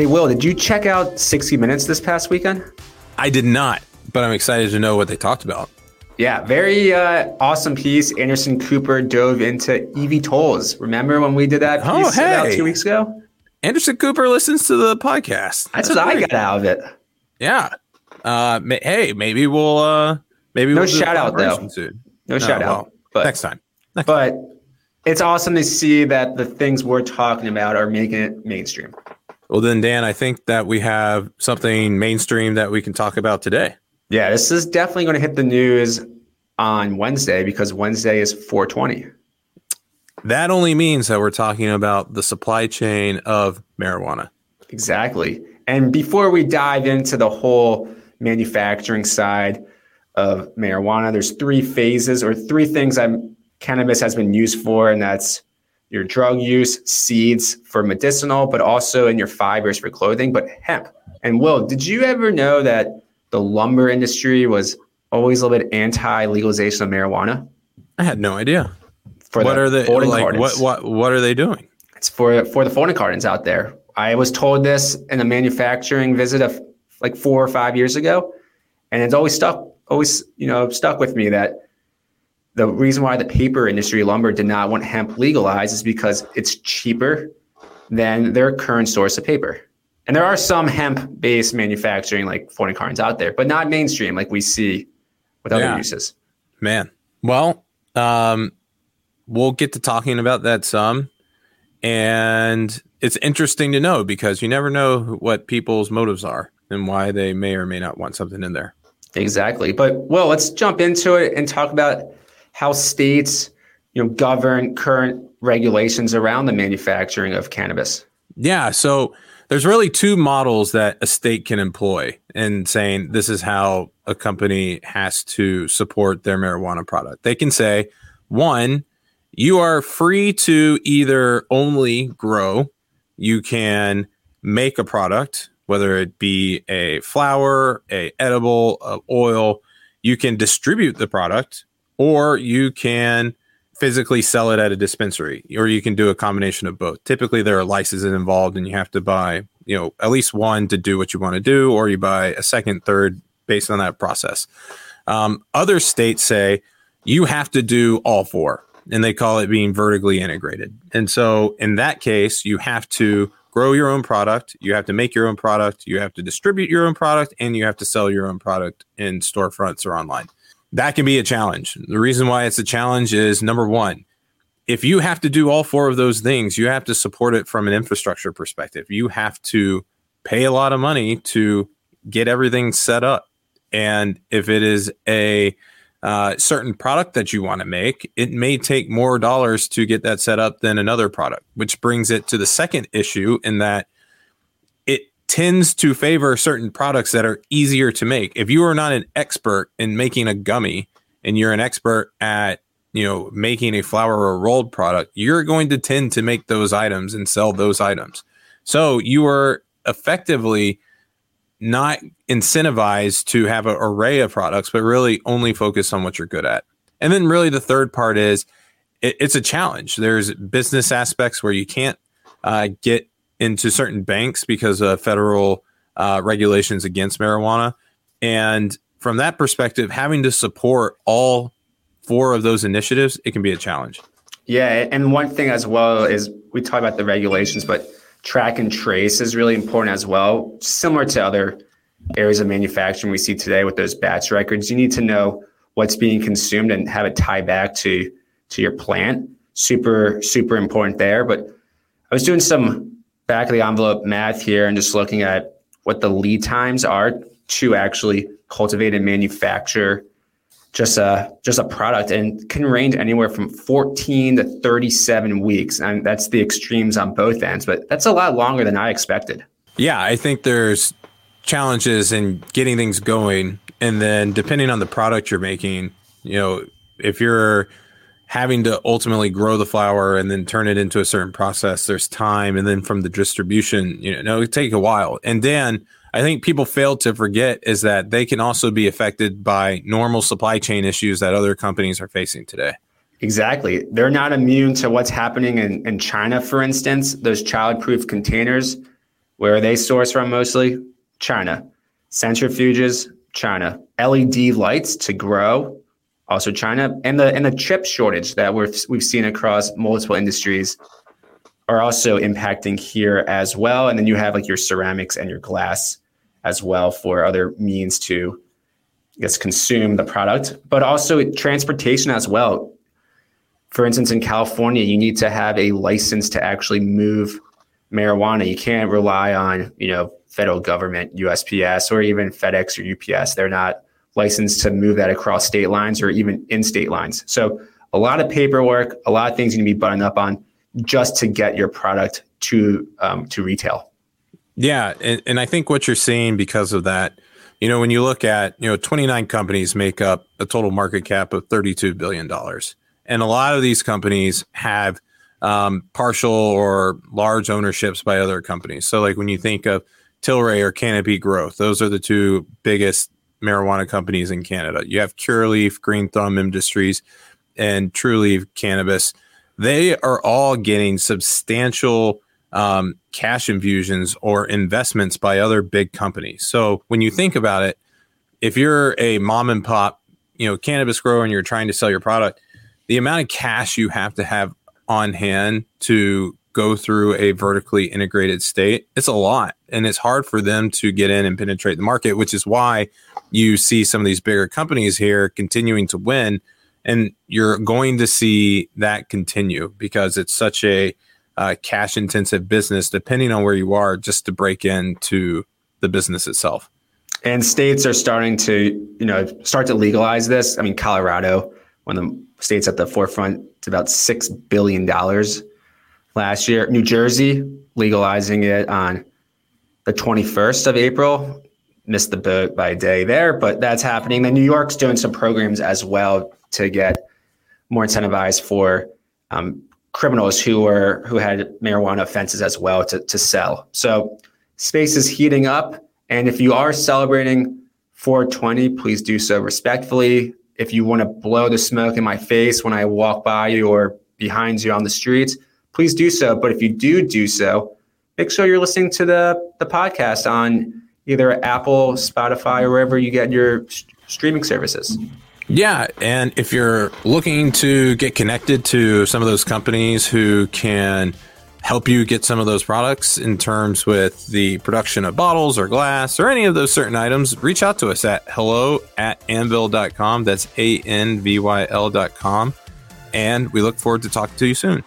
Hey, Will, did you check out 60 Minutes this past weekend? I did not, but I'm excited to know what they talked about. Yeah, very uh, awesome piece. Anderson Cooper dove into EV tolls. Remember when we did that Oh, piece about hey. two weeks ago? Anderson Cooper listens to the podcast. That's, what I got out of it. Yeah. Uh, ma- hey, maybe we'll uh, maybe No we'll shout out, though. soon. No shout out. But next time. but it's awesome to see that the things we're talking about are making it mainstream. Well, then, Dan, I think that we have something mainstream that we can talk about today. Yeah, this is definitely going to hit the news on Wednesday because Wednesday is 420. That only means that we're talking about the supply chain of marijuana. Exactly. And before we dive into the whole manufacturing side of marijuana, there's three phases or three things I'm, cannabis has been used for, and that's your drug use, seeds for medicinal, but also in your fibers for clothing, but hemp. And Will, did you ever know that the lumber industry was always a little bit anti legalization of marijuana? I had no idea. For what the are they folding like? cartons? What what what are they doing? It's for for the folding cartons out there. I was told this in a manufacturing visit of like four or five years ago, and it's always stuck, always you know stuck with me that the reason why the paper industry, lumber, did not want hemp legalized is because it's cheaper than their current source of paper. And there are some hemp-based manufacturing like folding cartons out there, but not mainstream like we see with other Yeah. uses. Man. Well, um, we'll get to talking about that some. And it's interesting to know because you never know what people's motives are and why they may or may not want something in there. Exactly. But well, let's jump into it and talk about how states, you know, govern current regulations around the manufacturing of cannabis. Yeah. So there's really two models that a state can employ in saying this is how a company has to support their marijuana product. They can say, one, you are free to either only grow, you can make a product, whether it be a flower, a edible, a oil, you can distribute the product, or you can physically sell it at a dispensary or you can do a combination of both. Typically there are licenses involved and you have to buy you know at least one to do what you want to do or you buy a second third based on that process. Um, other states say you have to do all four and they call it being vertically integrated. And so in that case you have to grow your own product you have to make your own product you have to distribute your own product and you have to sell your own product in storefronts or online that can be a challenge. The reason why it's a challenge is number one, if you have to do all four of those things, you have to support it from an infrastructure perspective. You have to pay a lot of money to get everything set up. And if it is a uh, certain product that you want to make, it may take more dollars to get that set up than another product, which brings it to the second issue in that tends to favor certain products that are easier to make. If you are not an expert in making a gummy and you're an expert at you know making a flower or rolled product, you're going to tend to make those items and sell those items. So you are effectively not incentivized to have an array of products, but really only focus on what you're good at. And then really the third part is it, it's a challenge. There's business aspects where you can't uh, get into certain banks because of federal uh, regulations against marijuana. And from that perspective, having to support all four of those initiatives, it can be a challenge. Yeah, and one thing as well is we talk about the regulations, but track and trace is really important as well. Similar to other areas of manufacturing we see today with those batch records, you need to know what's being consumed and have it tie back to to your plant. Super super important there. But I was doing some back of the envelope math here and just looking at what the lead times are to actually cultivate and manufacture just a just a product and can range anywhere from 14 to 37 weeks and that's the extremes on both ends but that's a lot longer than i expected Yeah, I think there's challenges in getting things going. And then depending on the product you're making, you know, if you're having to ultimately grow the flower and then turn it into a certain process, there's time. And then from the distribution, you know, it take a while. And then I think people fail to forget is that they can also be affected by normal supply chain issues that other companies are facing today. exactly they're not immune to what's happening in, in china for instance those childproof containers Where are they sourced from mostly? China. Centrifuges, China. LED lights to grow, Uh, also China. And the and the chip shortage that we're, we've seen across multiple industries are also impacting here as well. And then you have like your ceramics and your glass as well for other means to I guess consume the product, but also transportation as well. For instance, in California, you need to have a license to actually move marijuana. You can't rely on, you know, federal government, USPS, or even FedEx or UPS. They're not licensed to move that across state lines or even in state lines. So a lot of paperwork, a lot of things you need to be buttoned up on just to get your product to um, to retail. Yeah, and, and I think what you're seeing because of that, you know, when you look at you know 29 companies make up a total market cap of 32 billion dollars, and a lot of these companies have um, partial or large ownerships by other companies. So, like when you think of Tilray or Canopy Growth, those are the two biggest marijuana companies in Canada. You have Curaleaf, Green Thumb Industries, and Trulieve Cannabis. They are all getting substantial um, cash infusions or investments by other big companies. So when you think about it, if you're a mom and pop, you know, cannabis grower and you're trying to sell your product, the amount of cash you have to have on hand to go through a vertically integrated state, it's a lot. And it's hard for them to get in and penetrate the market, which is why you see some of these bigger companies here continuing to win. And you're going to see that continue because it's such a uh, cash intensive business, depending on where you are, just to break into the business itself. And states are starting to, you know, start to legalize this. I mean, Colorado, one of the states at the forefront, it's about six billion dollars last year. New Jersey legalizing it on the 21st of April. Missed the boat by a day there, but that's happening. Then New York's doing some programs as well to get more incentivized for um, criminals who were who had marijuana offenses as well to, to sell. So space is heating up. And if you are celebrating 420, please do so respectfully. If you want to blow the smoke in my face when I walk by you or behind you on the streets, please do so. But if you do do so, make sure you're listening to the, the podcast on either Apple, Spotify, or wherever you get your streaming services. Yeah. And if you're looking to get connected to some of those companies who can help you get some of those products in terms with the production of bottles or glass or any of those certain items, reach out to us at hello at anvyl.com. That's A N V Y L.com. And we look forward to talking to you soon.